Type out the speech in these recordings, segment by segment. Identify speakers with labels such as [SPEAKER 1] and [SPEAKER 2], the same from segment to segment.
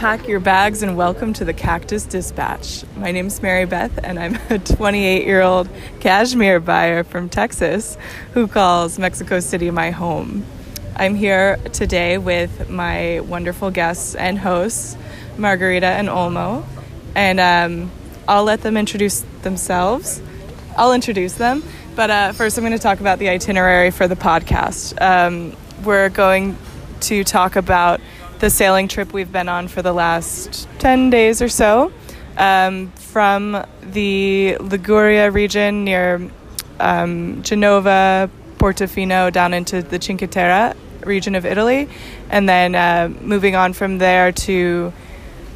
[SPEAKER 1] Pack your bags and welcome to the Cactus Dispatch. My name is Mary Beth, and I'm a 28 year old cashmere buyer from Texas who calls Mexico City my home. I'm here today with my wonderful guests and hosts, Margarita and Olmo, and um, I'll let them introduce themselves. I'll introduce them, but uh, first I'm going to talk about the itinerary for the podcast. Um, we're going to talk about the sailing trip we've been on for the last 10 days or so um, from the Liguria region near um, Genova, Portofino, down into the Cinque Terre region of Italy, and then uh, moving on from there to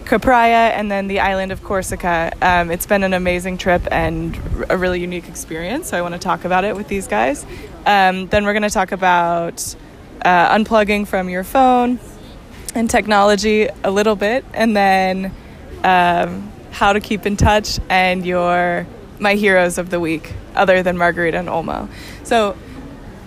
[SPEAKER 1] Capraia and then the island of Corsica. Um, it's been an amazing trip and a really unique experience, so I want to talk about it with these guys. Um, then we're going to talk about uh, unplugging from your phone and technology a little bit, and then um, how to keep in touch and your my heroes of the week, other than Margarita and Olmo. So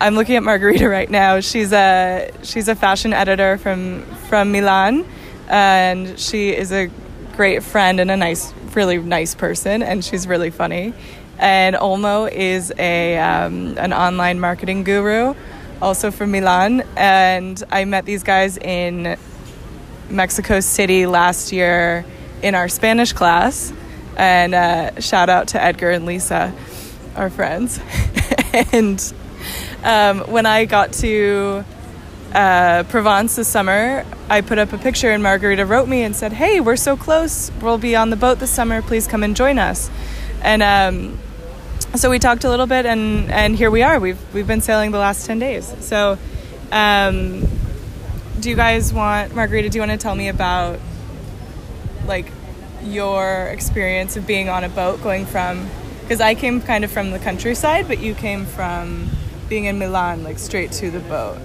[SPEAKER 1] I'm looking at Margarita right now. She's a she's a fashion editor from from Milan, and she is a great friend and a nice, really nice person, and she's really funny. And Olmo is a um, an online marketing guru, also from Milan. And I met these guys in Mexico City last year in our Spanish class. And uh, shout out to Edgar and Lisa, our friends. and um, when I got to uh, Provence this summer, I put up a picture and Margarita wrote me and said, Hey, we're so close. We'll be on the boat this summer. Please come and join us. And um, so we talked a little bit, and, and here we are. We've, we've been sailing the last 10 days. So, um, do you guys want, Margarita, do you want to tell me about like your experience of being on a boat going from, because I came kind of from the countryside, but you came from being in Milan, like straight to the boat.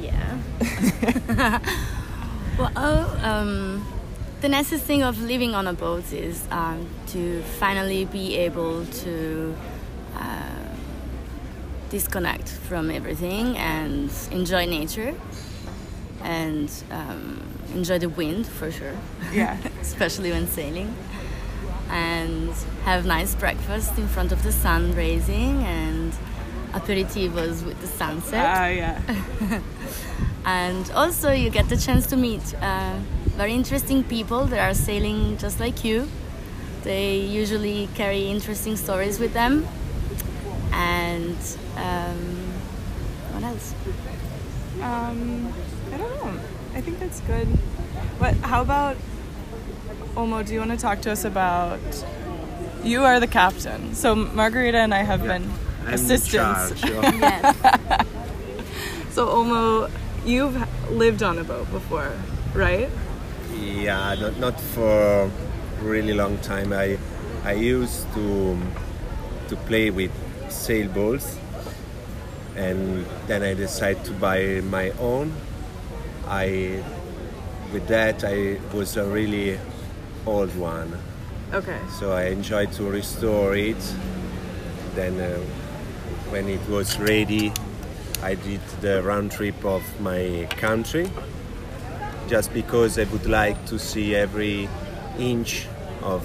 [SPEAKER 2] Yeah. well, oh, um, the nicest thing of living on a boat is um, to finally be able to uh, disconnect from everything and enjoy nature and um, enjoy the wind for sure.
[SPEAKER 1] Yeah.
[SPEAKER 2] Especially when sailing. And have nice breakfast in front of the sun raising and aperitivos with the sunset.
[SPEAKER 1] Ah, yeah.
[SPEAKER 2] and also you get the chance to meet uh, very interesting people that are sailing just like you. They usually carry interesting stories with them. And um, what else?
[SPEAKER 1] Um, I don't know. I think that's good. What? How about Olmo? Do you want to talk to us about? You are the captain, so Margarita and I have been
[SPEAKER 3] I'm
[SPEAKER 1] assistants.
[SPEAKER 3] charge of-
[SPEAKER 1] So Olmo, you've lived on a boat before, right?
[SPEAKER 3] yeah, not, not for really long time. I I used to to play with sailboats, and then I decided to buy my own. I with that I was a really old one,
[SPEAKER 1] Okay.
[SPEAKER 3] so I enjoyed to restore it. Then uh, when it was ready, I did the round trip of my country just because I would like to see every inch of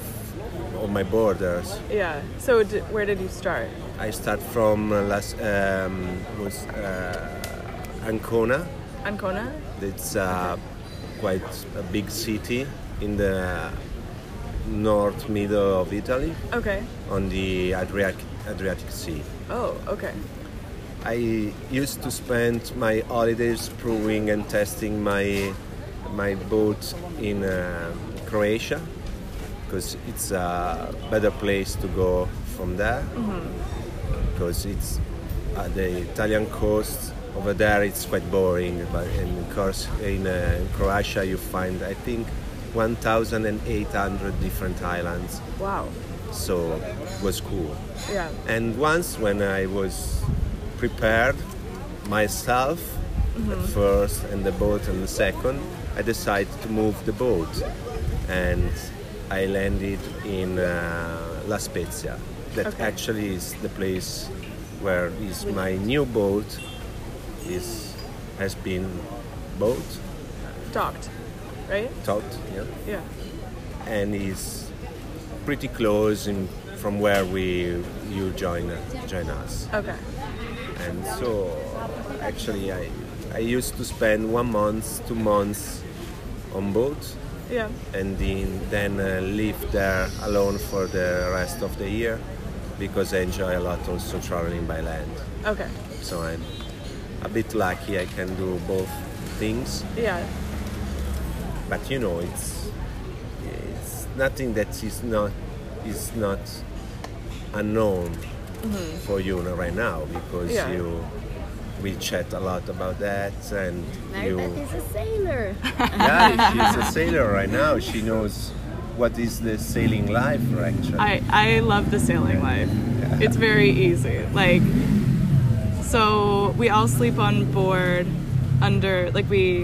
[SPEAKER 3] of my borders.
[SPEAKER 1] Yeah. So d- where did you start?
[SPEAKER 3] I start from uh, Las um, was uh, Ancona.
[SPEAKER 1] Ancona.
[SPEAKER 3] It's uh, quite a big city in the north middle of Italy
[SPEAKER 1] Okay.
[SPEAKER 3] on the Adriatic Adriatic Sea.
[SPEAKER 1] Oh, okay.
[SPEAKER 3] I used to spend my holidays proving and testing my my boat in uh, Croatia because it's a better place to go from there because it's at the Italian coast over there it's quite boring but of course in, uh, in Croatia you find I think 1,800 different islands
[SPEAKER 1] Wow.
[SPEAKER 3] so it was cool
[SPEAKER 1] Yeah.
[SPEAKER 3] and once when I was prepared myself at first and the boat and the second, I decided to move the boat and I landed in uh, La Spezia. That
[SPEAKER 1] Okay.
[SPEAKER 3] actually is the place where is my new boat is has been bought
[SPEAKER 1] Docked. right?
[SPEAKER 3] Todd, yeah,
[SPEAKER 1] Yeah.
[SPEAKER 3] and is pretty close in, from where we you join join us.
[SPEAKER 1] Okay.
[SPEAKER 3] And so, actually, I I used to spend one month, two months on boat,
[SPEAKER 1] Yeah.
[SPEAKER 3] and then then uh, live there alone for the rest of the year, because I enjoy a lot also traveling by land.
[SPEAKER 1] Okay.
[SPEAKER 3] So I'm a bit lucky I can do both things.
[SPEAKER 1] Yeah.
[SPEAKER 3] but you know it's it's nothing that is not is not unknown mm-hmm. for you right now because
[SPEAKER 1] Yeah.
[SPEAKER 3] you we chat a lot about that and you
[SPEAKER 2] Maribeth is a sailor.
[SPEAKER 3] yeah she's a sailor right now she knows what is the sailing life actually
[SPEAKER 1] I, I love the sailing life. It's very easy. Like, so we all sleep on board under, like, we,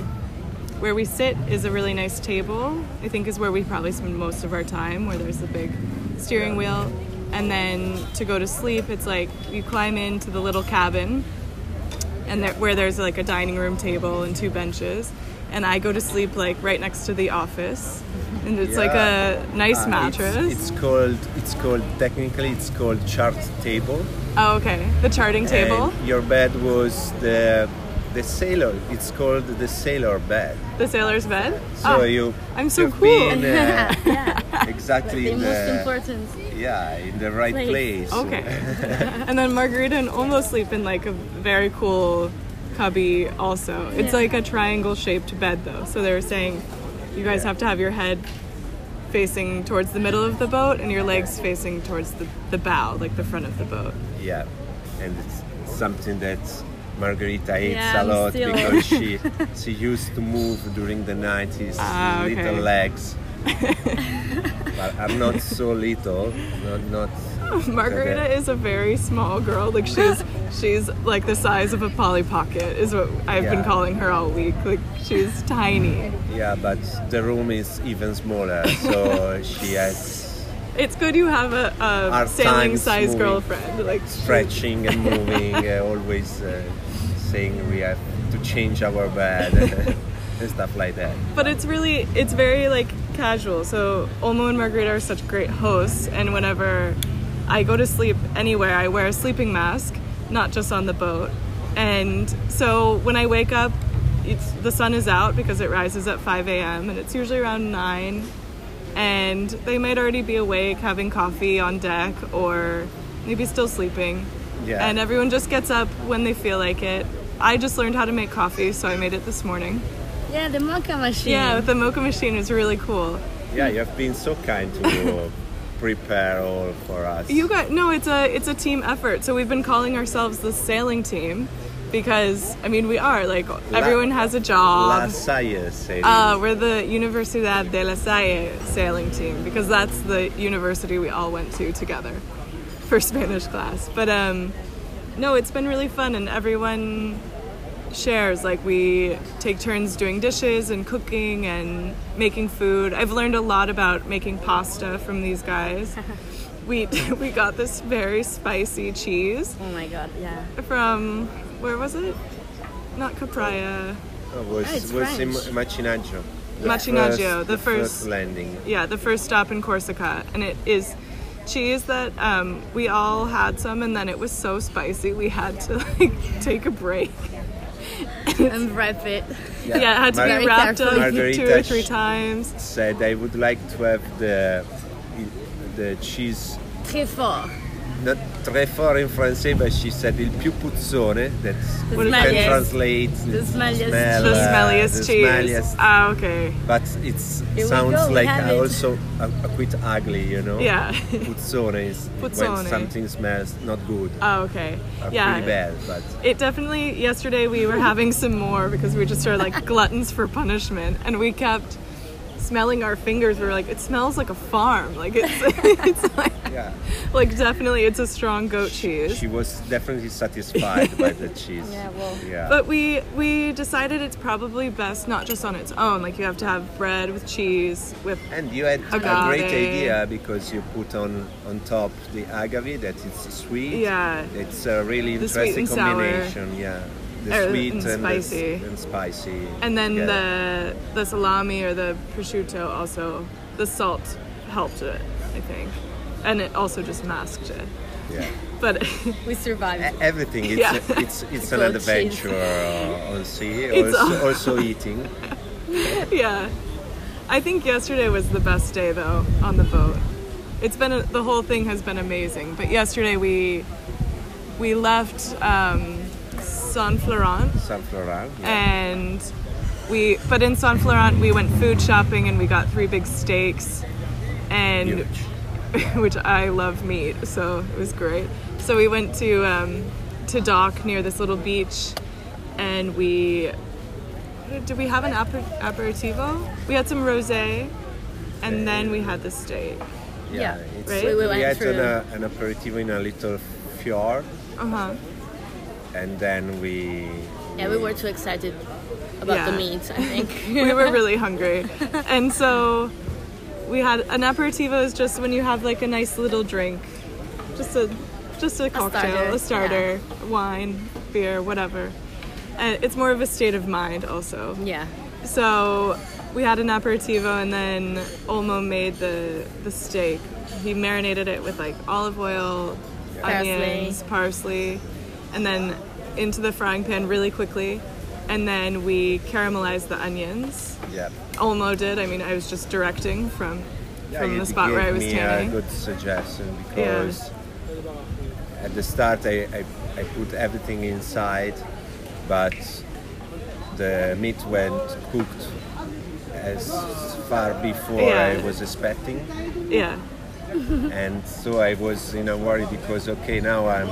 [SPEAKER 1] where we sit is a really nice table. I think is where we probably spend most of our time, where there's a big steering wheel. And then to go to sleep, it's like you climb into the little cabin, and there, where there's like a dining room table and two benches. And I go to sleep like right next to the office, and it's like a nice
[SPEAKER 3] Uh,
[SPEAKER 1] mattress.
[SPEAKER 3] it's, it's called it's called technically it's called chart table
[SPEAKER 1] Oh, okay. The charting table,
[SPEAKER 3] and your bed was the the sailor it's called the sailor bed
[SPEAKER 1] the sailor's bed.
[SPEAKER 3] So
[SPEAKER 1] Ah,
[SPEAKER 3] you,
[SPEAKER 1] I'm so
[SPEAKER 3] you've
[SPEAKER 1] cool.
[SPEAKER 3] been, uh,
[SPEAKER 2] yeah.
[SPEAKER 3] exactly
[SPEAKER 2] the
[SPEAKER 3] in
[SPEAKER 2] most
[SPEAKER 3] the,
[SPEAKER 2] important.
[SPEAKER 3] yeah in the right
[SPEAKER 2] place.
[SPEAKER 3] place.
[SPEAKER 1] Okay. and then Margarita and Olmo sleep in like a very cool cubby also. It's
[SPEAKER 2] Yeah.
[SPEAKER 1] like a triangle shaped bed though. So they were saying you guys have to have your head facing towards the middle of the boat and your legs facing towards the, the bow, like the front of the boat.
[SPEAKER 3] Yeah, and it's something that Margarita hates
[SPEAKER 2] Yeah,
[SPEAKER 3] a
[SPEAKER 2] I'm
[SPEAKER 3] lot because she she used to move during the night. His
[SPEAKER 1] Ah, okay.
[SPEAKER 3] little legs. but I'm not so little, not not.
[SPEAKER 1] Margarita
[SPEAKER 3] Okay.
[SPEAKER 1] is a very small girl. Like she's she's like the size of a Polly Pocket is what I've been calling her all week. Like she's tiny.
[SPEAKER 3] Yeah, but the room is even smaller, so she has
[SPEAKER 1] It's good you have a, a sailing size
[SPEAKER 3] moving.
[SPEAKER 1] girlfriend. Like
[SPEAKER 3] stretching and moving, uh, always uh, saying we have to change our bed and stuff like that.
[SPEAKER 1] But it's really it's very like casual. So Olmo and Margarita are such great hosts, and whenever I go to sleep anywhere, I wear a sleeping mask, not just on the boat. And so when I wake up, it's the sun is out because it rises at 5 a.m. and it's usually around nine. And they might already be awake, having coffee on deck, or maybe still sleeping.
[SPEAKER 3] Yeah.
[SPEAKER 1] And everyone just gets up when they feel like it. I just learned how to make coffee, so I made it this morning.
[SPEAKER 2] Yeah, the mocha machine.
[SPEAKER 1] Yeah, the mocha machine is really cool.
[SPEAKER 3] Yeah, you have been so kind to prepare all for us.
[SPEAKER 1] You got no, it's a it's a team effort. So we've been calling ourselves the sailing team because I mean we are like everyone has a job. La.
[SPEAKER 3] Salle sailing.
[SPEAKER 1] Uh, we're the Universidad de la Salle sailing team because that's the university we all went to together for Spanish class. But um, no, it's been really fun and everyone shares. Like we take turns doing dishes and cooking and making food. I've learned a lot about making pasta from these guys. we we got this very spicy cheese
[SPEAKER 2] Oh my god, yeah.
[SPEAKER 1] from where was it? Not Capraia.
[SPEAKER 3] Oh, was
[SPEAKER 2] it's
[SPEAKER 3] was in
[SPEAKER 2] French.
[SPEAKER 3] Macinaggio. The
[SPEAKER 1] Macinaggio, the
[SPEAKER 3] the
[SPEAKER 1] first-
[SPEAKER 3] landing.
[SPEAKER 1] Yeah, the first stop in Corsica, and it is cheese that um, we all had some, and then it was so spicy we had to like take a break.
[SPEAKER 2] And wrap it.
[SPEAKER 1] Yeah, it had to
[SPEAKER 3] Mar-
[SPEAKER 1] be wrapped up
[SPEAKER 3] Margarita
[SPEAKER 1] two or three times.
[SPEAKER 3] Said I would like to have the the cheese
[SPEAKER 2] Très fort.
[SPEAKER 3] Not très fort in français, but she said il più puzzone. That's
[SPEAKER 2] The
[SPEAKER 3] you can translate
[SPEAKER 2] The smelliest
[SPEAKER 3] smell,
[SPEAKER 1] The
[SPEAKER 3] uh,
[SPEAKER 1] smelliest
[SPEAKER 3] the
[SPEAKER 1] cheese.
[SPEAKER 3] smelliest
[SPEAKER 1] Ah, okay.
[SPEAKER 3] but it's
[SPEAKER 2] Here
[SPEAKER 3] sounds
[SPEAKER 2] go,
[SPEAKER 3] like
[SPEAKER 2] have
[SPEAKER 3] also a, a quite ugly, you know.
[SPEAKER 1] Yeah.
[SPEAKER 3] Puzzone is
[SPEAKER 1] Puzzone.
[SPEAKER 3] when something smells not good,
[SPEAKER 1] Oh, okay.
[SPEAKER 3] or
[SPEAKER 1] Yeah.
[SPEAKER 3] pretty bad. But
[SPEAKER 1] It definitely. Yesterday we were having some more because we just are like gluttons for punishment, and we kept smelling our fingers. We were like, it smells like a farm. Like it's it's like
[SPEAKER 3] yeah,
[SPEAKER 1] like definitely it's a strong goat cheese.
[SPEAKER 3] she was definitely satisfied by the cheese.
[SPEAKER 2] Yeah, well.
[SPEAKER 3] Yeah.
[SPEAKER 1] But we we decided it's probably best not just on its own. Like you have to have bread with cheese with
[SPEAKER 3] and you had a great idea because you put on on top the agave that it's sweet.
[SPEAKER 1] Yeah.
[SPEAKER 3] It's a really
[SPEAKER 1] The
[SPEAKER 3] interesting
[SPEAKER 1] and sour.
[SPEAKER 3] combination. Yeah. The
[SPEAKER 1] Or-
[SPEAKER 3] sweet
[SPEAKER 1] and
[SPEAKER 3] and, the
[SPEAKER 1] spicy.
[SPEAKER 3] and spicy.
[SPEAKER 1] And then
[SPEAKER 3] together.
[SPEAKER 1] the the salami or the prosciutto also the salt helped it, I think, and it also just masked it.
[SPEAKER 3] yeah.
[SPEAKER 1] But
[SPEAKER 2] We survived.
[SPEAKER 3] Everything it's
[SPEAKER 1] Yeah.
[SPEAKER 3] it's it's an adventure uh, on sea also,
[SPEAKER 1] all-
[SPEAKER 3] also eating
[SPEAKER 1] yeah, I think yesterday was the best day though on the boat. It's been a, the whole thing has been amazing. But yesterday we we left um, San Florent
[SPEAKER 3] San Florent yeah.
[SPEAKER 1] and we but in San Florent we went food shopping and we got three big steaks and
[SPEAKER 3] Huge.
[SPEAKER 1] which I love meat, so it was great. So we went to um, to dock near this little beach, and we did we have an aper- aperitivo? We had some rosé, and then we had the steak.
[SPEAKER 2] Yeah,
[SPEAKER 3] it's,
[SPEAKER 1] right?
[SPEAKER 2] We- we
[SPEAKER 3] we,
[SPEAKER 2] went
[SPEAKER 3] had an, uh, an aperitif in a little fjord
[SPEAKER 1] Uh huh.
[SPEAKER 3] And then we
[SPEAKER 2] Yeah, we were too excited about the meat. I think.
[SPEAKER 1] we were really hungry. And so we had an aperitivo is just when you have like a nice little drink. Just a just a cocktail, a starter,
[SPEAKER 2] starter,
[SPEAKER 1] wine, beer, whatever. And it's more of a state of mind also.
[SPEAKER 2] yeah.
[SPEAKER 1] So we had an aperitivo and then Olmo made the the steak. He marinated it with like olive oil,
[SPEAKER 2] Parsley.
[SPEAKER 1] onions, parsley, and then into the frying pan really quickly. And then we caramelized the onions.
[SPEAKER 3] yeah
[SPEAKER 1] Olmo did. I mean, I was just directing from
[SPEAKER 3] Yeah,
[SPEAKER 1] from the spot where I was
[SPEAKER 3] me
[SPEAKER 1] standing.
[SPEAKER 3] a good suggestion because at the start I, I, I put everything inside, but the meat went cooked as far before
[SPEAKER 1] Yeah.
[SPEAKER 3] I was expecting,
[SPEAKER 1] Yeah,
[SPEAKER 3] and so I was in a worry because okay now I'm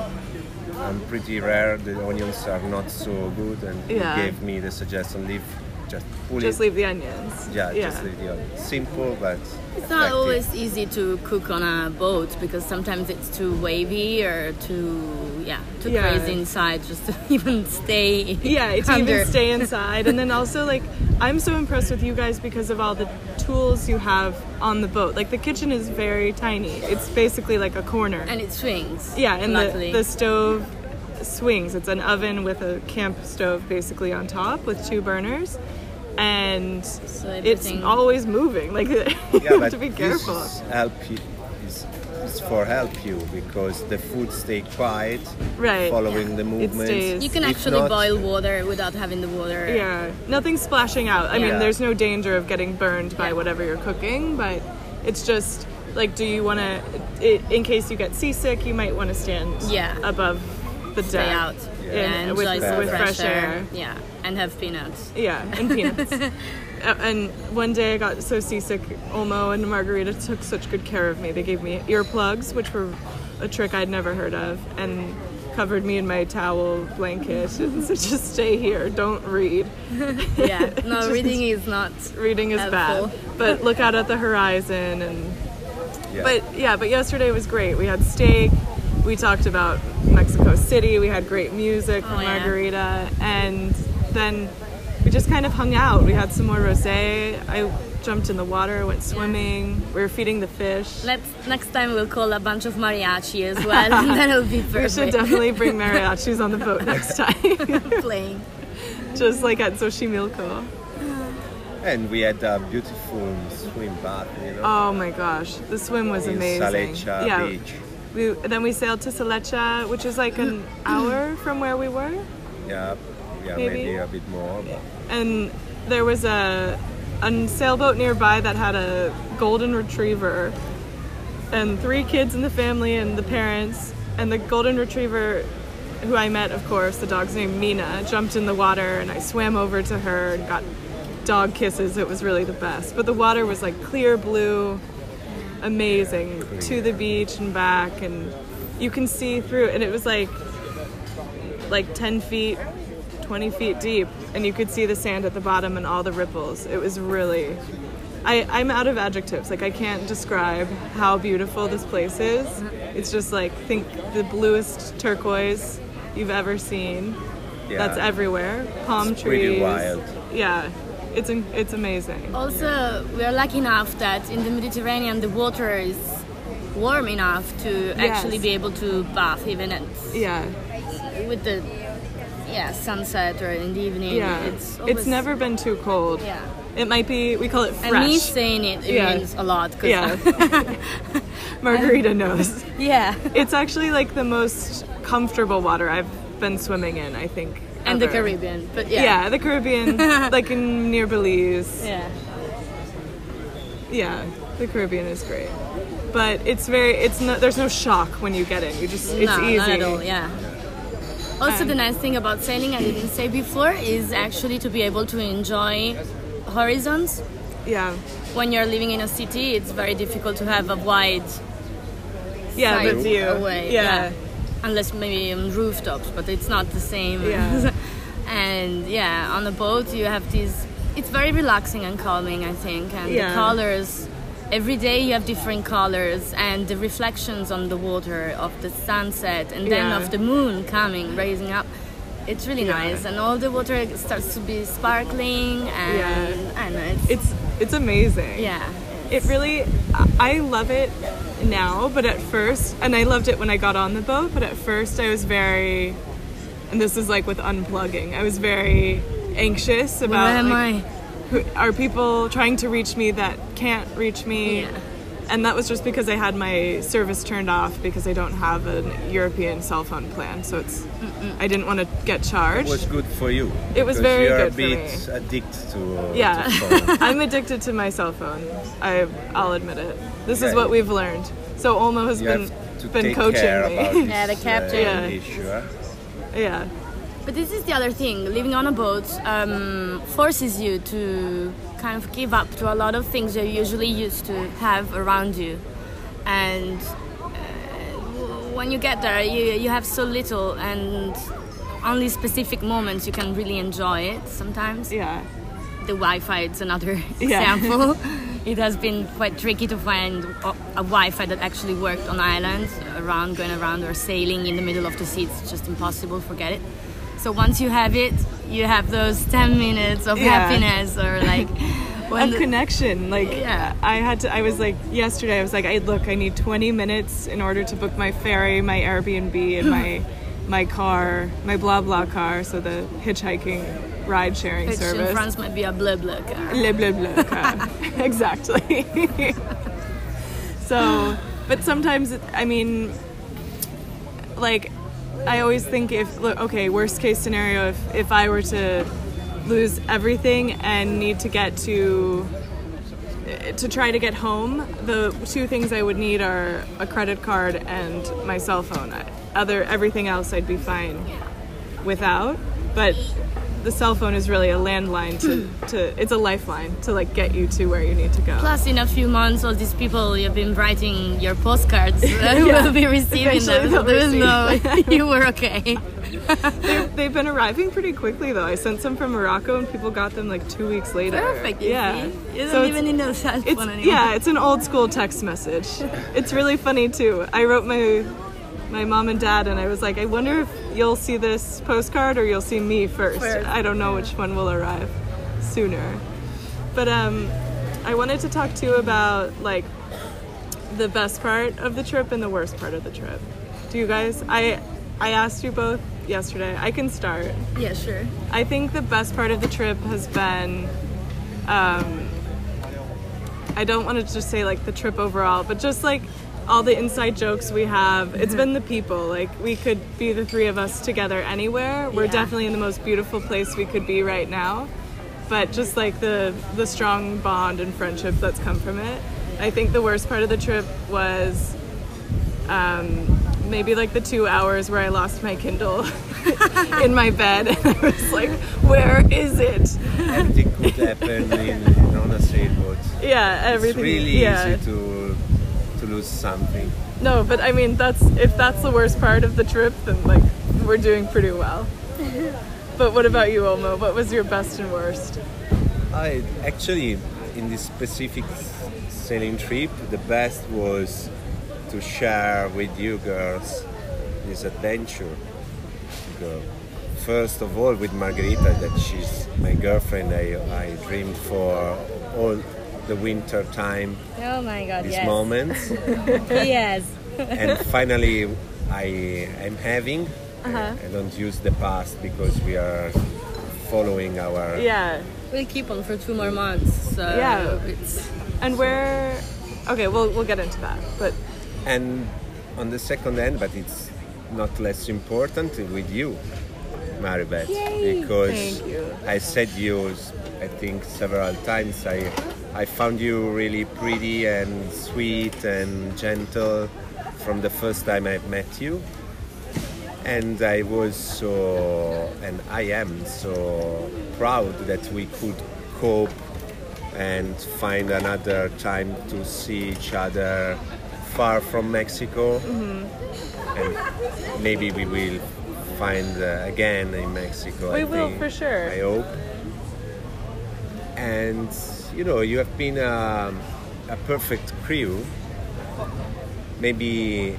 [SPEAKER 3] I'm pretty rare. The onions are not so good, and
[SPEAKER 1] Yeah.
[SPEAKER 3] he gave me the suggestion leave just pull
[SPEAKER 1] just
[SPEAKER 3] it.
[SPEAKER 1] leave the onions.
[SPEAKER 3] yeah,
[SPEAKER 1] yeah.
[SPEAKER 3] just leave the onions. Simple but
[SPEAKER 2] It's not always easy to cook on a boat because sometimes it's too wavy or too yeah too
[SPEAKER 1] Yeah.
[SPEAKER 2] crazy inside just to even stay.
[SPEAKER 1] yeah to
[SPEAKER 2] under.
[SPEAKER 1] even stay inside and then also like i'm so impressed with you guys because of all the tools you have on the boat like the kitchen is very tiny it's basically like a corner
[SPEAKER 2] and it swings.
[SPEAKER 1] yeah and the, the stove swings it's an oven with a camp stove basically on top with two burners and
[SPEAKER 2] So
[SPEAKER 1] it's
[SPEAKER 2] everything-
[SPEAKER 1] always moving like you
[SPEAKER 3] yeah,
[SPEAKER 1] have
[SPEAKER 3] but
[SPEAKER 1] to be
[SPEAKER 3] this
[SPEAKER 1] careful
[SPEAKER 3] is help you, is, is for help you because the food stay quiet,
[SPEAKER 1] right
[SPEAKER 3] following the movements.
[SPEAKER 2] you can actually
[SPEAKER 3] not-
[SPEAKER 2] boil water without having the water.
[SPEAKER 1] Yeah, nothing's splashing out. I mean, there's no danger of getting burned by
[SPEAKER 2] Yeah.
[SPEAKER 1] whatever you're cooking, but it's just like, do you want to, in case you get seasick, you might want to stand
[SPEAKER 2] Yeah.
[SPEAKER 1] above the
[SPEAKER 2] Stay
[SPEAKER 1] deck.
[SPEAKER 2] out.
[SPEAKER 3] Yeah.
[SPEAKER 1] in-
[SPEAKER 2] And
[SPEAKER 1] with,
[SPEAKER 2] enjoy some
[SPEAKER 1] with fresh air.
[SPEAKER 2] Yeah, and have peanuts.
[SPEAKER 1] Yeah, and peanuts. Uh, and one day I got so seasick, Olmo and Margarita took such good care of me. They gave me earplugs, which were a trick I'd never heard of, and covered me in my towel blanket and said, just stay here, don't read.
[SPEAKER 2] Yeah, no, reading is not.
[SPEAKER 1] reading is
[SPEAKER 2] Helpful.
[SPEAKER 1] bad but look out at the horizon and
[SPEAKER 3] Yeah.
[SPEAKER 1] but yeah but yesterday was great we had steak we talked about mexico city we had great music from
[SPEAKER 2] Oh, yeah.
[SPEAKER 1] margarita and then we just kind of hung out. We had some more rosé. I jumped in the water went swimming. We were feeding the fish.
[SPEAKER 2] Let's next time we'll call a bunch of mariachi as well, and that'll be perfect.
[SPEAKER 1] we should definitely bring mariachis on the boat next time.
[SPEAKER 2] Playing.
[SPEAKER 1] just like at Xochimilco.
[SPEAKER 3] and we had a beautiful swim bath, you know,
[SPEAKER 1] oh my gosh. The swim was
[SPEAKER 3] in
[SPEAKER 1] amazing.
[SPEAKER 3] Saleccia
[SPEAKER 1] yeah.
[SPEAKER 3] Beach.
[SPEAKER 1] We, then we sailed to Saleccia, which is like an hour from where we were.
[SPEAKER 3] Yeah, yeah,
[SPEAKER 1] Maybe.
[SPEAKER 3] maybe, a bit more. but-
[SPEAKER 1] And there was a, a sailboat nearby that had a golden retriever and three kids in the family and the parents. And the golden retriever, who I met, of course, the dog's name Mina, jumped in the water and I swam over to her and got dog kisses. It was really the best. But the water was like clear blue, amazing, to the beach and back. And you can see through, and it was like like 10 feet 20 feet deep and you could see the sand at the bottom and all the ripples. It was really I, i'm out of adjectives. Like i can't describe how beautiful this place is. It's just like think the bluest turquoise you've ever seen.
[SPEAKER 3] Yeah.
[SPEAKER 1] that's everywhere. Palm trees. yeah it's it's amazing
[SPEAKER 2] Also, we are lucky enough that in the Mediterranean the water is warm enough to actually
[SPEAKER 1] Yes.
[SPEAKER 2] be able to bath even at
[SPEAKER 1] yeah
[SPEAKER 2] with the yeah sunset or in the evening.
[SPEAKER 1] Yeah,
[SPEAKER 2] it's
[SPEAKER 1] it's, never been too cold.
[SPEAKER 2] yeah.
[SPEAKER 1] It might be. We call it fresh.
[SPEAKER 2] And me saying it, it
[SPEAKER 1] Yeah.
[SPEAKER 2] means a lot. 'cause-
[SPEAKER 1] yeah. Margarita knows.
[SPEAKER 2] yeah.
[SPEAKER 1] It's actually like the most comfortable water I've been swimming in. I think.
[SPEAKER 2] And the. Caribbean, but
[SPEAKER 1] Yeah.
[SPEAKER 2] yeah.
[SPEAKER 1] the Caribbean, like in near Belize.
[SPEAKER 2] Yeah.
[SPEAKER 1] Yeah, the Caribbean is great, but it's very. It's no. There's no shock when you get in. You just. It's
[SPEAKER 2] no,
[SPEAKER 1] easy.
[SPEAKER 2] not at all. Yeah. Also,
[SPEAKER 1] And-
[SPEAKER 2] the nice thing about sailing, I didn't say before, is actually to be able to enjoy horizons.
[SPEAKER 1] Yeah.
[SPEAKER 2] When you're living in a city, it's very difficult to have a wide
[SPEAKER 1] Yeah, the view.
[SPEAKER 2] away.
[SPEAKER 1] Yeah.
[SPEAKER 2] Unless maybe on rooftops, but it's not the same.
[SPEAKER 1] Yeah.
[SPEAKER 2] and yeah, on a boat you have these. It's very relaxing and calming, I think. And
[SPEAKER 1] Yeah.
[SPEAKER 2] the colors. Every day you have different colors, and the reflections on the water of the sunset, and then
[SPEAKER 1] Yeah.
[SPEAKER 2] of the moon coming, raising up. It's really nice, and all the water starts to be sparkling, and
[SPEAKER 1] Yeah.
[SPEAKER 2] I know. It's,
[SPEAKER 1] It's it's amazing.
[SPEAKER 2] yeah.
[SPEAKER 1] It really, I love it now, but at first, and I loved it when I got on the boat, but at first I was very, and this is like with unplugging, I was very anxious about.
[SPEAKER 2] Where am
[SPEAKER 1] like,
[SPEAKER 2] I?
[SPEAKER 1] Who, are people trying to reach me that can't reach me?
[SPEAKER 2] Yeah.
[SPEAKER 1] And that was just because I had my service turned off because I don't have an European cell phone plan, so it's I didn't want to get charged.
[SPEAKER 3] It
[SPEAKER 1] charged.
[SPEAKER 3] was good for you.
[SPEAKER 1] It was
[SPEAKER 3] because
[SPEAKER 1] very
[SPEAKER 3] you're
[SPEAKER 1] good
[SPEAKER 3] a
[SPEAKER 1] for
[SPEAKER 3] bit
[SPEAKER 1] me.
[SPEAKER 3] addicted to. Uh,
[SPEAKER 1] Yeah,
[SPEAKER 3] to phone.
[SPEAKER 1] I'm addicted to my cell phone. I I'll admit it. This is what we've learned. So Olmo has
[SPEAKER 3] you
[SPEAKER 1] been
[SPEAKER 3] have to
[SPEAKER 1] been
[SPEAKER 3] take
[SPEAKER 1] coaching
[SPEAKER 3] care
[SPEAKER 1] me.
[SPEAKER 3] about
[SPEAKER 2] Yeah, the
[SPEAKER 3] uh,
[SPEAKER 2] captain.
[SPEAKER 1] Yeah.
[SPEAKER 3] issue. huh?
[SPEAKER 1] yeah,
[SPEAKER 2] But this is the other thing. Living on a boat um, forces you to kind of give up to a lot of things you're usually used to have around you, and uh, when you get there, you you have so little, and only specific moments you can really enjoy it. Sometimes
[SPEAKER 1] yeah,
[SPEAKER 2] the Wi-Fi is another
[SPEAKER 1] Yeah.
[SPEAKER 2] example. it has been quite tricky to find a, Wi-Fi that actually worked on islands, around going around or sailing in the middle of the sea. It's just impossible. Forget it. So once you have it, you have those ten minutes of
[SPEAKER 1] Yeah.
[SPEAKER 2] happiness, or like
[SPEAKER 1] a
[SPEAKER 2] when the-
[SPEAKER 1] connection. Like
[SPEAKER 2] Yeah.
[SPEAKER 1] I had to. I was like yesterday. I was like, I look. I need 20 minutes in order to book my ferry, my Airbnb, and my my car, my blah blah car. So the hitchhiking ride sharing
[SPEAKER 2] which
[SPEAKER 1] service.
[SPEAKER 2] in France might be a blah blah car.
[SPEAKER 1] Blah, blah, blah, car. exactly. so, but sometimes, it- I mean, like, I always think if, look, okay, worst case scenario, if, if I were to lose everything and need to get to, to try to get home, the two things I would need are a credit card and my cell phone. I- Other, everything else I'd be fine without, but the cell phone is really a landline to, to it's a lifeline to like get you to where you need to go.
[SPEAKER 2] Plus, in a few months, all these people you've been writing your postcards uh,
[SPEAKER 1] Yeah.
[SPEAKER 2] will be receiving
[SPEAKER 1] Eventually
[SPEAKER 2] them.
[SPEAKER 1] They'll
[SPEAKER 2] there is no, you were okay.
[SPEAKER 1] They've, they've been arriving pretty quickly though. I sent some from Morocco and people got them like two weeks later.
[SPEAKER 2] Perfect.
[SPEAKER 1] Yeah.
[SPEAKER 2] You
[SPEAKER 1] So
[SPEAKER 2] even need no cell phone anymore.
[SPEAKER 1] yeah, it's an old school text message. It's really funny too. I wrote my my mom and dad and I was like, I wonder if you'll see this postcard or you'll see me first.
[SPEAKER 2] First.
[SPEAKER 1] I don't know which one will arrive sooner. But um I wanted to talk to you about like the best part of the trip and the worst part of the trip. Do you guys I I asked you both yesterday. I can start.
[SPEAKER 2] Yeah, sure.
[SPEAKER 1] I think the best part of the trip has been. Um, I don't want to just say like the trip overall, but just like all the inside jokes we have. It's been the people. Like we could be the three of us together anywhere. We're
[SPEAKER 2] Yeah.
[SPEAKER 1] definitely in the most beautiful place we could be right now. But just like the the strong bond and friendship that's come from it. I think the worst part of the trip was um, maybe like the two hours where I lost my Kindle in my bed, and I was like, "Where is it?"
[SPEAKER 3] Everything could happen in, in on a sailboat.
[SPEAKER 1] Yeah, everything.
[SPEAKER 3] It's really
[SPEAKER 1] yeah.
[SPEAKER 3] easy to to lose something.
[SPEAKER 1] No, but I mean, that's if that's the worst part of the trip, then like we're doing pretty well. but what about you, Olmo? What was your best and worst?
[SPEAKER 3] I actually, in this specific sailing trip, the best was to share with you girls this adventure. Go- First of all, with Margarita, that she's my girlfriend. I, I dreamed for all the winter time
[SPEAKER 2] Oh my god,
[SPEAKER 3] these moments,
[SPEAKER 2] yes.
[SPEAKER 3] and finally, I am having. Uh-huh. Uh, I don't use the past because we are following our.
[SPEAKER 1] Yeah.
[SPEAKER 2] We'll keep on for two more months. So
[SPEAKER 1] Yeah.
[SPEAKER 2] It's,
[SPEAKER 1] And we're Okay, we'll we'll get into that. But
[SPEAKER 3] And on the second end, but it's not less important with you, Maribeth, because
[SPEAKER 1] Thank you.
[SPEAKER 3] I said you, I think several times. I I found you really pretty and sweet and gentle from the first time I met you. And I was so, and I am so proud that we could cope and find another time to see each other far from Mexico. And maybe we will find uh, again in Mexico.
[SPEAKER 1] We
[SPEAKER 3] I
[SPEAKER 1] will,
[SPEAKER 3] think.
[SPEAKER 1] for sure.
[SPEAKER 3] I hope. And you know, you have been a, a perfect crew. Maybe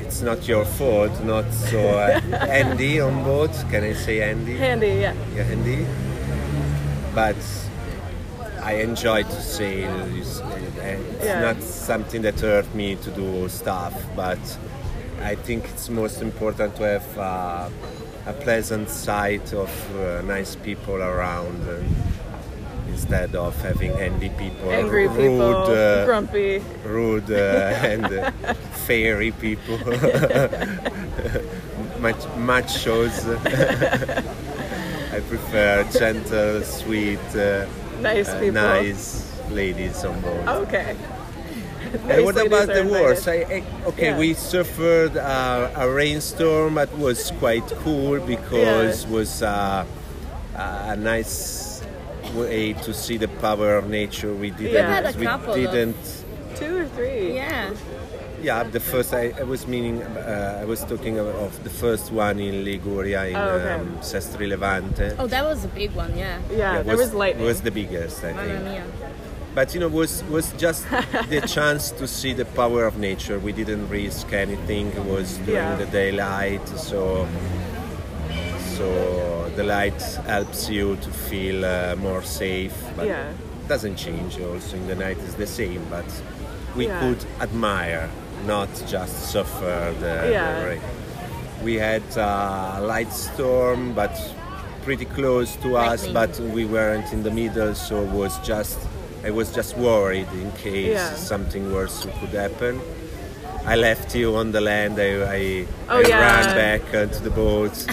[SPEAKER 3] it's not your fault, not so uh, Andy on board. Can I say Andy?
[SPEAKER 1] handy, yeah.
[SPEAKER 3] Yeah, Andy. But I enjoy to sail. It's it's
[SPEAKER 1] Yeah.
[SPEAKER 3] not something that hurt me to do stuff, but I think it's most important to have uh, a pleasant sight of uh, nice people around uh, instead of having angry people,
[SPEAKER 1] Angry
[SPEAKER 3] rude,
[SPEAKER 1] people,
[SPEAKER 3] uh,
[SPEAKER 1] grumpy.
[SPEAKER 3] rude uh, and uh, fairy people. much much shows. I prefer gentle, sweet, uh,
[SPEAKER 1] Nice
[SPEAKER 3] uh,
[SPEAKER 1] people.
[SPEAKER 3] nice ladies on board.
[SPEAKER 1] Okay.
[SPEAKER 3] and what about the worst? I, I, okay,
[SPEAKER 1] Yeah.
[SPEAKER 3] we suffered uh, a rainstorm, but was quite cool because
[SPEAKER 1] Yeah.
[SPEAKER 3] was uh, a nice way to see the power of nature. We didn't.
[SPEAKER 1] We've had
[SPEAKER 2] a
[SPEAKER 3] we
[SPEAKER 2] couple of-
[SPEAKER 3] didn't.
[SPEAKER 1] Two or three.
[SPEAKER 2] yeah.
[SPEAKER 3] Yeah, the first I, I was meaning uh, I was talking of, of the first one in Liguria in
[SPEAKER 1] Oh, okay.
[SPEAKER 3] um, Sestri Levante.
[SPEAKER 2] Oh, that was a big one, yeah.
[SPEAKER 1] Yeah, there was lightning.
[SPEAKER 3] Was the biggest, I
[SPEAKER 2] Mamma
[SPEAKER 3] think.
[SPEAKER 2] mia.
[SPEAKER 3] But you know, was was just the chance to see the power of nature. We didn't risk anything. It was during
[SPEAKER 1] Yeah.
[SPEAKER 3] the daylight, so so the light helps you to feel uh, more safe. But
[SPEAKER 1] Yeah.
[SPEAKER 3] doesn't change. Also, in the night is the same, but we
[SPEAKER 1] Yeah.
[SPEAKER 3] could admire, not just suffer the,
[SPEAKER 1] Yeah.
[SPEAKER 3] the rain. We had a light storm, but pretty close to us,
[SPEAKER 2] Lightning.
[SPEAKER 3] but we weren't in the middle, so it was just I was just worried in case
[SPEAKER 1] Yeah.
[SPEAKER 3] something worse could happen. I left you on the land. I, I,
[SPEAKER 1] Oh,
[SPEAKER 3] I
[SPEAKER 1] yeah.
[SPEAKER 3] ran back uh, onto the boat.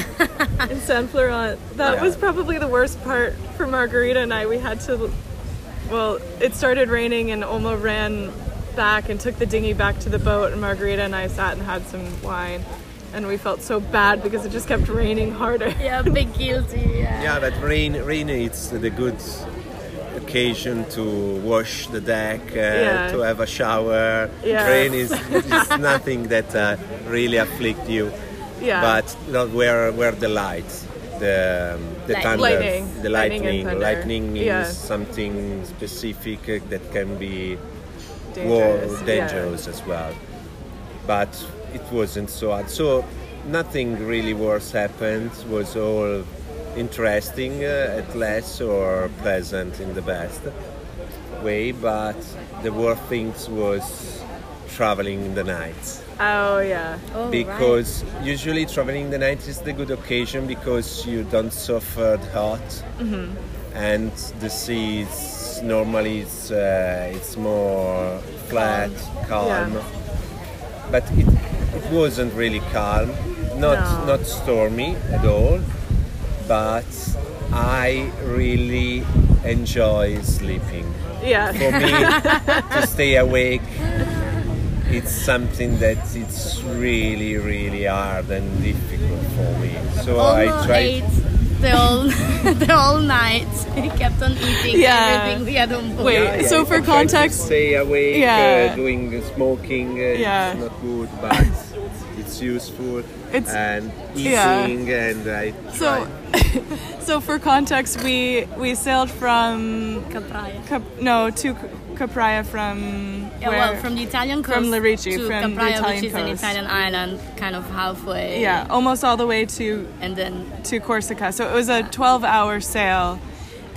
[SPEAKER 1] in San Florent. That
[SPEAKER 3] Yeah.
[SPEAKER 1] was probably the worst part for Margarita and I. We had to, well, it started raining and Olmo ran back and took the dinghy back to the boat, and Margarita and I sat and had some wine. And we felt so bad because it just kept raining harder.
[SPEAKER 2] Yeah, big guilty, yeah.
[SPEAKER 3] yeah, but rain, rain it's the good occasion to wash the deck, uh,
[SPEAKER 1] Yeah.
[SPEAKER 3] to have a shower.
[SPEAKER 1] Yeah.
[SPEAKER 3] Rain is, is nothing that uh, really afflict you.
[SPEAKER 1] Yeah.
[SPEAKER 3] But not where where the light, the um, the
[SPEAKER 2] Light-
[SPEAKER 3] thunder,
[SPEAKER 1] Lightning.
[SPEAKER 3] the
[SPEAKER 1] Lightning
[SPEAKER 3] lightning. Lightning means
[SPEAKER 1] Yeah.
[SPEAKER 3] something specific that can be
[SPEAKER 1] dangerous.
[SPEAKER 3] war dangerous as well. But it wasn't so hard. So nothing really worse happened. It was all interesting uh, at less or pleasant in the best way. But the worst things was traveling in the night
[SPEAKER 1] Oh yeah.
[SPEAKER 2] Oh, right.
[SPEAKER 3] because usually traveling in the night is the good occasion because you don't suffer the hot
[SPEAKER 1] Mm-hmm.
[SPEAKER 3] and the sea is normally it's, uh, it's more flat calm
[SPEAKER 1] Yeah.
[SPEAKER 3] but it, it wasn't really calm not
[SPEAKER 1] No.
[SPEAKER 3] not stormy at all but I really enjoy sleeping
[SPEAKER 1] Yeah.
[SPEAKER 3] for me to stay awake it's something that it's really really hard and difficult for me so i
[SPEAKER 2] Almost
[SPEAKER 3] try
[SPEAKER 2] ate the whole, the whole night. He kept on eating
[SPEAKER 1] Yeah.
[SPEAKER 2] everything we had on board.
[SPEAKER 1] Wait, so for
[SPEAKER 3] I try to
[SPEAKER 1] context-
[SPEAKER 3] stay awake
[SPEAKER 1] Yeah.
[SPEAKER 3] uh, doing uh, smoking uh,
[SPEAKER 1] Yeah.
[SPEAKER 3] it's not good but it's useful
[SPEAKER 1] It's-
[SPEAKER 3] and
[SPEAKER 1] yeah.
[SPEAKER 3] eating and i
[SPEAKER 1] So, so for context, we we sailed from
[SPEAKER 2] Capraia.
[SPEAKER 1] Cap- no to C- Capraia from
[SPEAKER 2] Yeah,
[SPEAKER 1] where?
[SPEAKER 2] well, from the Italian coast
[SPEAKER 1] From Lerici,
[SPEAKER 2] to
[SPEAKER 1] from the
[SPEAKER 2] Capraia,
[SPEAKER 1] Italian
[SPEAKER 2] which is an. Italian island, kind of halfway.
[SPEAKER 1] yeah, almost all the way to
[SPEAKER 2] And then
[SPEAKER 1] to Corsica. So it was a 12 hour sail,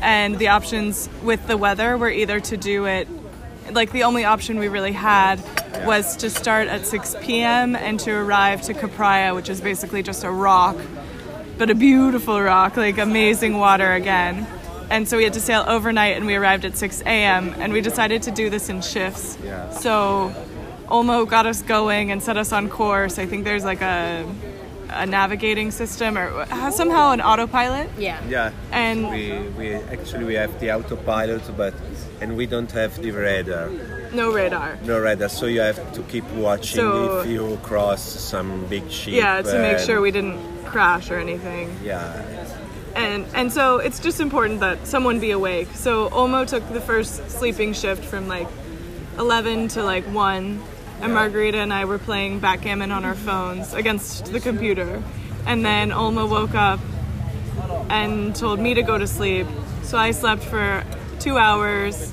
[SPEAKER 1] and the options with the weather were either to do it like the only option we really had was to start at 6 p.m. and to arrive to Capraia, which is basically just a rock, but a beautiful rock, like amazing water again. And so we had to sail overnight, and we arrived at 6 a.m. And we decided to do this in shifts.
[SPEAKER 3] Yeah.
[SPEAKER 1] So Olmo got us going and set us on course. I think there's like a a navigating system or uh, somehow an autopilot.
[SPEAKER 2] Yeah.
[SPEAKER 3] Yeah.
[SPEAKER 1] And-
[SPEAKER 3] we, we actually we have the autopilot, but and we don't have the radar.
[SPEAKER 1] No radar.
[SPEAKER 3] No radar, so you have to keep watching
[SPEAKER 1] So-
[SPEAKER 3] if you cross some big ship.
[SPEAKER 1] Yeah, to make sure we didn't crash or anything.
[SPEAKER 3] Yeah,
[SPEAKER 1] And and so it's just important that someone be awake. So Olmo took the first sleeping shift from like 11 to like 1 and Margarita and I were playing backgammon on our phones against the computer. And then Olmo woke up and told me to go to sleep. So I slept for 2 hours.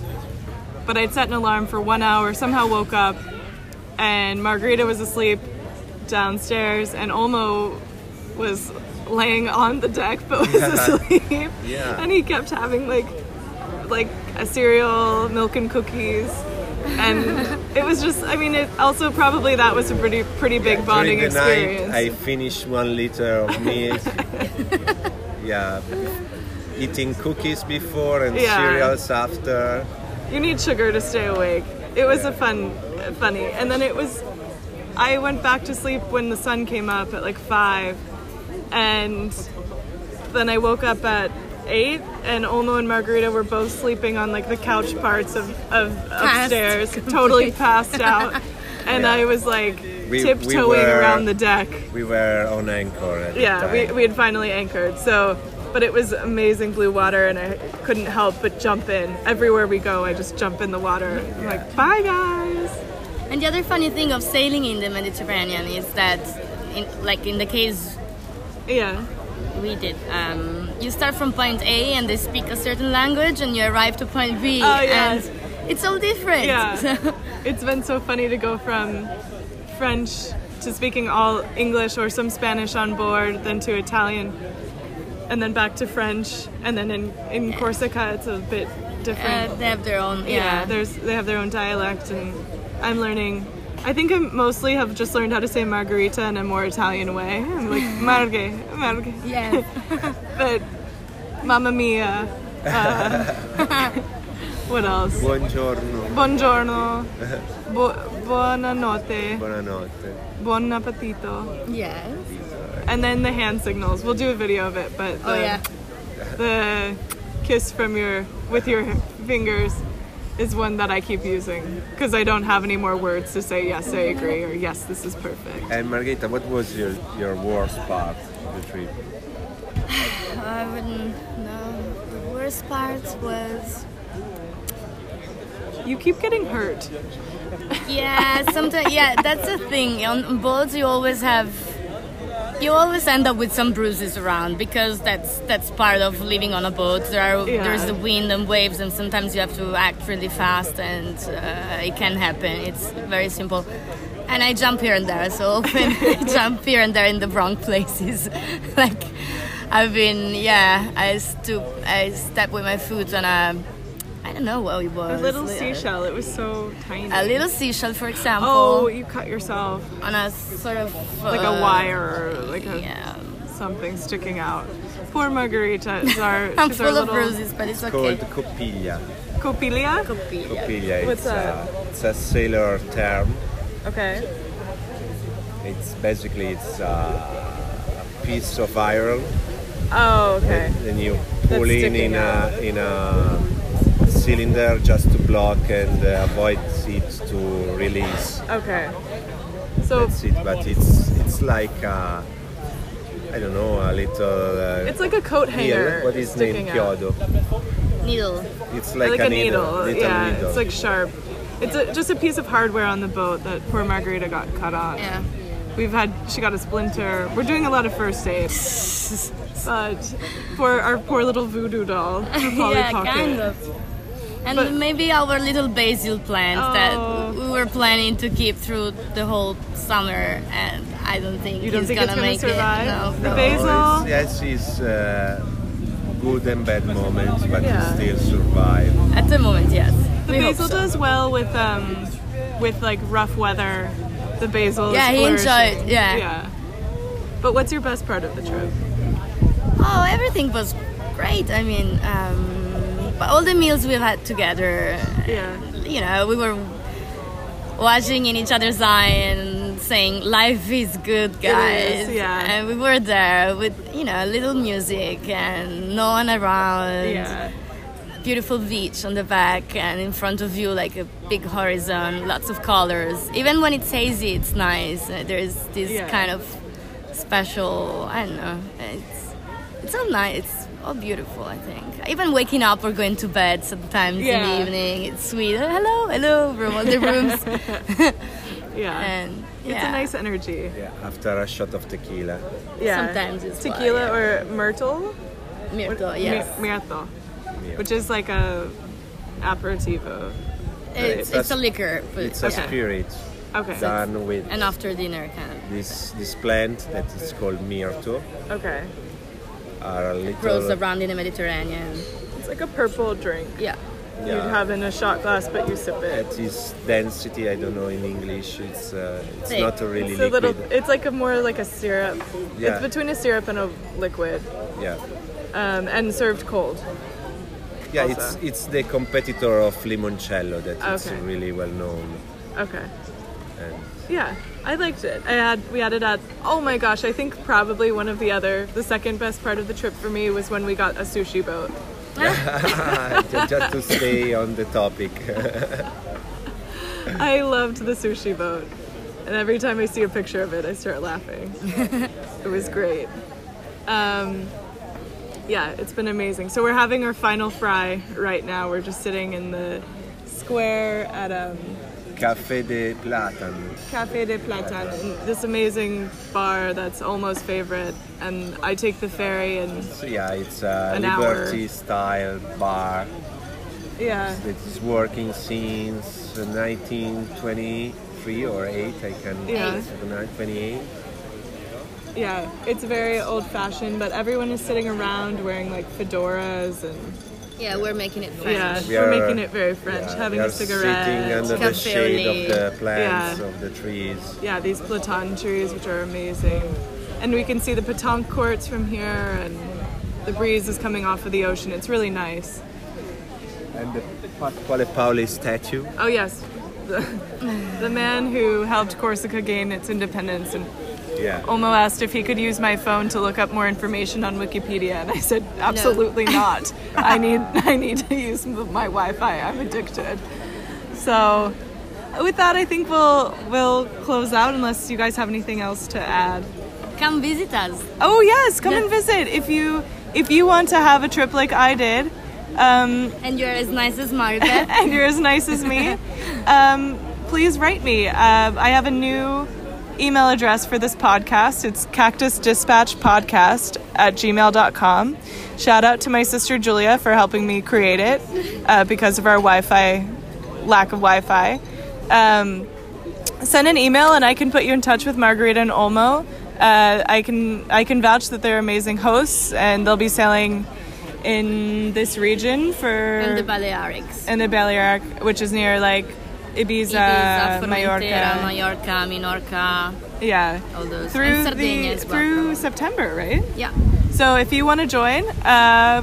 [SPEAKER 1] But I'd set an alarm for 1 hour, somehow woke up and Margarita was asleep downstairs and Olmo was laying on the deck but was asleep.
[SPEAKER 3] Yeah.
[SPEAKER 1] And he kept having like like a cereal, milk and cookies. And it was just I mean it also probably that was a pretty pretty big bonding
[SPEAKER 3] During the
[SPEAKER 1] experience.
[SPEAKER 3] night, I finished one liter of meat. yeah, eating cookies before and
[SPEAKER 1] Yeah.
[SPEAKER 3] cereals after.
[SPEAKER 1] you need sugar to stay awake. It was a fun, funny. And then it was, I went back to sleep when the sun came up at like five, and then I woke up at eight, and Olmo and Margarita were both sleeping on like the couch parts of, of upstairs, totally passed out. And
[SPEAKER 3] Yeah.
[SPEAKER 1] I was like
[SPEAKER 3] We- we
[SPEAKER 1] tiptoeing
[SPEAKER 3] were-
[SPEAKER 1] around the deck.
[SPEAKER 3] We were on anchor at the
[SPEAKER 1] Yeah, we, we had finally anchored. So, but it was amazing blue water, and I couldn't help but jump in. Everywhere we go, I just jump in the water. I'm like, bye guys.
[SPEAKER 2] And the other funny thing of sailing in the Mediterranean is that, in, like in the case
[SPEAKER 1] Yeah.
[SPEAKER 2] we did, um, you start from point A and they speak a certain language, and you arrive to point B,
[SPEAKER 1] Oh, yeah.
[SPEAKER 2] and it's all different.
[SPEAKER 1] Yeah. It's been so funny to go from French to speaking all English or some Spanish on board, then to Italian, and then back to French, and then in, in Corsica it's a bit different.
[SPEAKER 2] Uh, they have their own.
[SPEAKER 1] yeah,
[SPEAKER 2] Yeah.
[SPEAKER 1] there's they have their own dialect, and I'm learning. I think I mostly have just learned how to say margarita in a more Italian way. I'm like marghe, marghe.
[SPEAKER 2] yeah.
[SPEAKER 1] But mamma mia. Uh, what else?
[SPEAKER 3] Buongiorno,
[SPEAKER 1] Buongiorno. Bu- buonanotte.
[SPEAKER 3] buonanotte.
[SPEAKER 1] Buon appetito.
[SPEAKER 2] yes.
[SPEAKER 1] And then the hand signals. We'll do a video of it, but oh, the,
[SPEAKER 2] Oh yeah.
[SPEAKER 1] the kiss from your with your fingers is one that I keep using because I don't have any more words to say yes I agree or yes this is perfect.
[SPEAKER 3] And Margarita, what was your, your worst part of the trip?
[SPEAKER 2] I wouldn't know. The worst part was.
[SPEAKER 1] You keep getting hurt.
[SPEAKER 2] Yeah, sometimes. Yeah, that's the thing. On boats, you always have. You always end up with some bruises around because that's that's part of living on a boat. There are
[SPEAKER 1] Yeah.
[SPEAKER 2] there's the wind and waves, and sometimes you have to act really fast, and uh, it can happen. It's very simple. And I jump here and there, so often I jump here and there in the wrong places. like I've been, yeah, I stoop, I step with my foot on a, don't know what it
[SPEAKER 1] A little
[SPEAKER 2] li-
[SPEAKER 1] seashell. It was so tiny.
[SPEAKER 2] A little seashell, for example.
[SPEAKER 1] Oh, you cut yourself.
[SPEAKER 2] on a sort of
[SPEAKER 1] Like a
[SPEAKER 2] uh,
[SPEAKER 1] wire or like a
[SPEAKER 2] Yeah,
[SPEAKER 1] something sticking out. Poor Margarita is our
[SPEAKER 2] I'm
[SPEAKER 1] she's our
[SPEAKER 2] full of
[SPEAKER 1] little
[SPEAKER 2] bruises, but it's
[SPEAKER 3] Called
[SPEAKER 2] okay.
[SPEAKER 3] copiglia.
[SPEAKER 1] Copilia?
[SPEAKER 2] Copia.
[SPEAKER 3] Copiglia.
[SPEAKER 1] What's
[SPEAKER 3] it's,
[SPEAKER 1] that?
[SPEAKER 3] A, it's a sailor term.
[SPEAKER 1] Okay.
[SPEAKER 3] It's basically it's a, a piece of iron.
[SPEAKER 1] Oh, okay.
[SPEAKER 3] Then you pull
[SPEAKER 1] That's
[SPEAKER 3] in
[SPEAKER 1] sticking
[SPEAKER 3] in a in a cylinder just to block and uh, avoid it to release.
[SPEAKER 1] Okay. So
[SPEAKER 3] That's it. But it's it's like a, I don't know a little. Uh,
[SPEAKER 1] it's like a coat hanger.
[SPEAKER 3] needle. What is
[SPEAKER 1] sticking
[SPEAKER 3] named chiodo?
[SPEAKER 2] Needle.
[SPEAKER 3] It's
[SPEAKER 1] Like,
[SPEAKER 3] like,
[SPEAKER 1] a, needle.
[SPEAKER 3] little
[SPEAKER 1] yeah,
[SPEAKER 3] needle.
[SPEAKER 1] it's like sharp. It's a, just a piece of hardware on the boat that poor Margarita got cut on.
[SPEAKER 2] Yeah.
[SPEAKER 1] We've had she got a splinter. We're doing a lot of first aid. but for our poor little voodoo doll, Polly
[SPEAKER 2] yeah,
[SPEAKER 1] Pocket.
[SPEAKER 2] kind of. And
[SPEAKER 1] But-
[SPEAKER 2] maybe our little basil plant
[SPEAKER 1] Oh.
[SPEAKER 2] that we were planning to keep through the whole summer, and I don't think
[SPEAKER 1] You don't
[SPEAKER 2] it's
[SPEAKER 1] think
[SPEAKER 2] gonna
[SPEAKER 1] it's gonna
[SPEAKER 2] make
[SPEAKER 1] survive?
[SPEAKER 2] it. No,
[SPEAKER 1] The
[SPEAKER 2] no.
[SPEAKER 1] basil?
[SPEAKER 3] It's, yes, it's uh, good and bad moments, but
[SPEAKER 1] Yeah.
[SPEAKER 3] it still survive.
[SPEAKER 2] At the moment, yes.
[SPEAKER 1] The
[SPEAKER 2] we
[SPEAKER 1] basil
[SPEAKER 2] so.
[SPEAKER 1] does well with um with like rough weather. The basil.
[SPEAKER 2] Yeah, he enjoyed, yeah.
[SPEAKER 1] Yeah. But what's your best part of the trip?
[SPEAKER 2] Oh, everything was great. I mean, um, but all the meals we've had together.
[SPEAKER 1] Yeah.
[SPEAKER 2] You know, we were watching in each other's eye and saying, "Life is good, guys."
[SPEAKER 1] yeah.
[SPEAKER 2] And we were there with you know a little music and no one around.
[SPEAKER 1] Yeah.
[SPEAKER 2] Beautiful beach on the back and in front of you, like a big horizon, lots of colors. Even when it's hazy, it's nice. Uh, There's this
[SPEAKER 1] Yeah.
[SPEAKER 2] kind of special. I don't know. It's it's all nice. It's all beautiful. I think. Even waking up or going to bed sometimes in the evening, it's sweet. Hello, hello from all the rooms.
[SPEAKER 1] Yeah.
[SPEAKER 2] and
[SPEAKER 1] It's a nice energy.
[SPEAKER 3] Yeah, after a shot of tequila.
[SPEAKER 1] Yeah.
[SPEAKER 2] Sometimes it's
[SPEAKER 1] tequila
[SPEAKER 2] why,
[SPEAKER 1] or myrtle.
[SPEAKER 2] Myrtle,
[SPEAKER 1] Mi-
[SPEAKER 2] yes.
[SPEAKER 1] Myrtle, which is like a aperitivo.
[SPEAKER 2] It's,
[SPEAKER 3] That's-
[SPEAKER 2] it's a liquor, but
[SPEAKER 3] It's a
[SPEAKER 1] Okay.
[SPEAKER 3] spirit
[SPEAKER 1] Okay.
[SPEAKER 3] done with
[SPEAKER 2] an after dinner kind of
[SPEAKER 3] this this plant that is called myrto.
[SPEAKER 1] Okay.
[SPEAKER 3] Are a little
[SPEAKER 2] grows around in the Mediterranean.
[SPEAKER 1] It's like a purple drink.
[SPEAKER 2] Yeah.
[SPEAKER 3] yeah,
[SPEAKER 1] You'd have in a shot glass, but you sip it.
[SPEAKER 3] At its density, I don't know in English. It's uh, it's
[SPEAKER 2] Thick.
[SPEAKER 3] not a really
[SPEAKER 1] It's a
[SPEAKER 3] liquid.
[SPEAKER 1] little. It's like a more like a syrup.
[SPEAKER 3] Yeah.
[SPEAKER 1] It's between a syrup and a liquid,
[SPEAKER 3] yeah,
[SPEAKER 1] um, and served cold.
[SPEAKER 3] yeah.
[SPEAKER 1] Also.
[SPEAKER 3] It's it's the competitor of limoncello that it's
[SPEAKER 1] Okay.
[SPEAKER 3] really well known.
[SPEAKER 1] Okay.
[SPEAKER 3] And
[SPEAKER 1] Yeah, I liked it. I had we had it at. Oh my gosh, I think probably one of the other, the second best part of the trip for me was when we got a sushi boat.
[SPEAKER 3] just, just to stay on the topic.
[SPEAKER 1] I loved the sushi boat, and every time I see a picture of it, I start laughing. it was great. Um, yeah, it's been amazing. So we're having our final fry right now. We're just sitting in the square at um,
[SPEAKER 3] Café des Platanes.
[SPEAKER 1] Café des Platanes, this amazing bar that's almost favorite. And I take the ferry, and
[SPEAKER 3] So yeah, it's a
[SPEAKER 1] An hour.
[SPEAKER 3] Liberty style bar
[SPEAKER 1] yeah,
[SPEAKER 3] It's, working since 1923 or 8. I can
[SPEAKER 1] Yeah.
[SPEAKER 3] 28.
[SPEAKER 1] yeah, it's very old-fashioned. But everyone is sitting around wearing like fedoras and
[SPEAKER 2] Yeah, we're making it French.
[SPEAKER 1] yeah,
[SPEAKER 3] We
[SPEAKER 1] we're
[SPEAKER 3] are,
[SPEAKER 1] making it very French.
[SPEAKER 3] Yeah,
[SPEAKER 1] having
[SPEAKER 3] we
[SPEAKER 1] a cigarette.
[SPEAKER 3] Sitting under the
[SPEAKER 2] Cafe au
[SPEAKER 3] shade of the plants,
[SPEAKER 1] Yeah.
[SPEAKER 3] of the trees.
[SPEAKER 1] yeah, these platon trees, which are amazing. And we can see the petanque courts from here, and the breeze is coming off of the ocean. It's really nice.
[SPEAKER 3] And the Pasquale Paoli statue.
[SPEAKER 1] Oh, yes. The, the man who helped Corsica gain its independence. And
[SPEAKER 3] Yeah.
[SPEAKER 1] Olmo asked if he could use my phone to look up more information on Wikipedia, and I said, absolutely not. I need, I need to use my Wi Fi. I'm addicted. So, with that, I think we'll, we'll close out unless you guys have anything else to add.
[SPEAKER 2] Come visit us.
[SPEAKER 1] Oh yes, come
[SPEAKER 2] Yeah.
[SPEAKER 1] and visit if you if you want to have a trip like I did, um,
[SPEAKER 2] And you're as nice as Maribeth.
[SPEAKER 1] and you're as nice as me. Um, please write me. Uh, I have a new email address for this podcast. It's cactusdispatchpodcast at gmail.com. Shout out to my sister Julia for helping me create it uh, because of our Wi-Fi lack of Wi-Fi. Um, send an email and I can put you in touch with Margarita and Olmo. Uh, I can I can vouch that they're amazing hosts and they'll be sailing in this region for
[SPEAKER 2] and the Balearics.
[SPEAKER 1] in the Balearic, which is near like Ibiza,
[SPEAKER 2] Ibiza, Formentera,
[SPEAKER 1] Mallorca.
[SPEAKER 2] Mallorca, Minorca,
[SPEAKER 1] Yeah,
[SPEAKER 2] all those.
[SPEAKER 1] through the
[SPEAKER 2] as well.
[SPEAKER 1] through September, right?
[SPEAKER 2] Yeah.
[SPEAKER 1] So if you want to join, uh,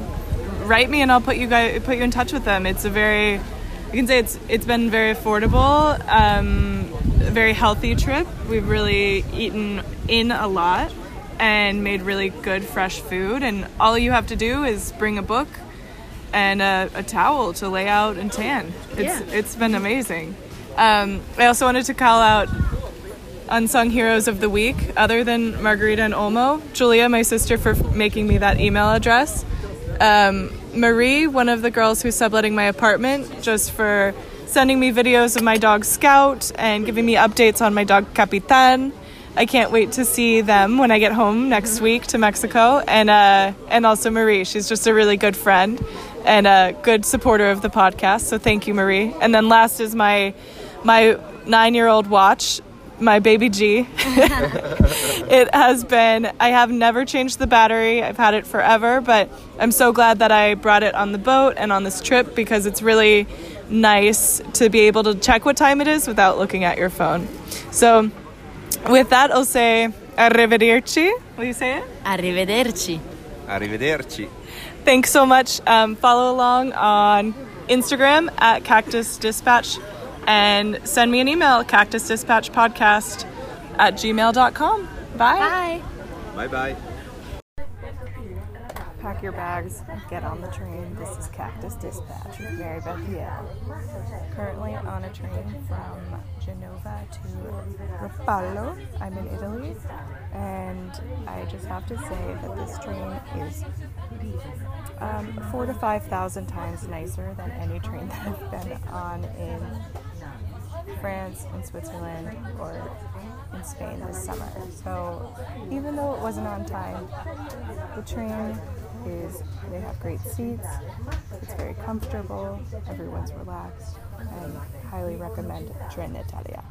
[SPEAKER 1] write me and I'll put you guys put you in touch with them. It's a very, you can say it's it's been very affordable, um, a very healthy trip. We've really eaten in a lot and made really good fresh food. And all you have to do is bring a book and a, a towel to lay out and tan. It's
[SPEAKER 2] Yeah.
[SPEAKER 1] it's been amazing. Um, I also wanted to call out unsung heroes of the week other than Margarita and Olmo. Julia, my sister, for making me that email address. Um, Marie, one of the girls who's subletting my apartment, just for sending me videos of my dog Scout and giving me updates on my dog Capitan. I can't wait to see them when I get home next week to Mexico, and uh, and also Marie. She's just a really good friend and a good supporter of the podcast. So thank you, Marie. And then last is my my nine year old watch my baby G. it has been, I have never changed the battery. I've had it forever, but I'm so glad that I brought it on the boat and on this trip because it's really nice to be able to check what time it is without looking at your phone. So, with that, I'll say arrivederci. Will you say it?
[SPEAKER 2] Arrivederci.
[SPEAKER 3] Arrivederci.
[SPEAKER 1] Thanks so much. Um, follow along on Instagram at Cactus Dispatch and send me an email, cactusdispatchpodcast at gmail.com. Bye.
[SPEAKER 2] Bye.
[SPEAKER 3] Bye bye.
[SPEAKER 1] Pack your bags, get on the train. This is Cactus Dispatch with Mary Beth Yale. Currently on a train from Genova to Rapallo. I'm in Italy, and I just have to say that this train is um, four to five thousand times nicer than any train that I've been on in France, and Switzerland, or in Spain this summer. So even though it wasn't on time, the train is they have great seats, it's very comfortable, everyone's relaxed, and highly recommend Trenitalia.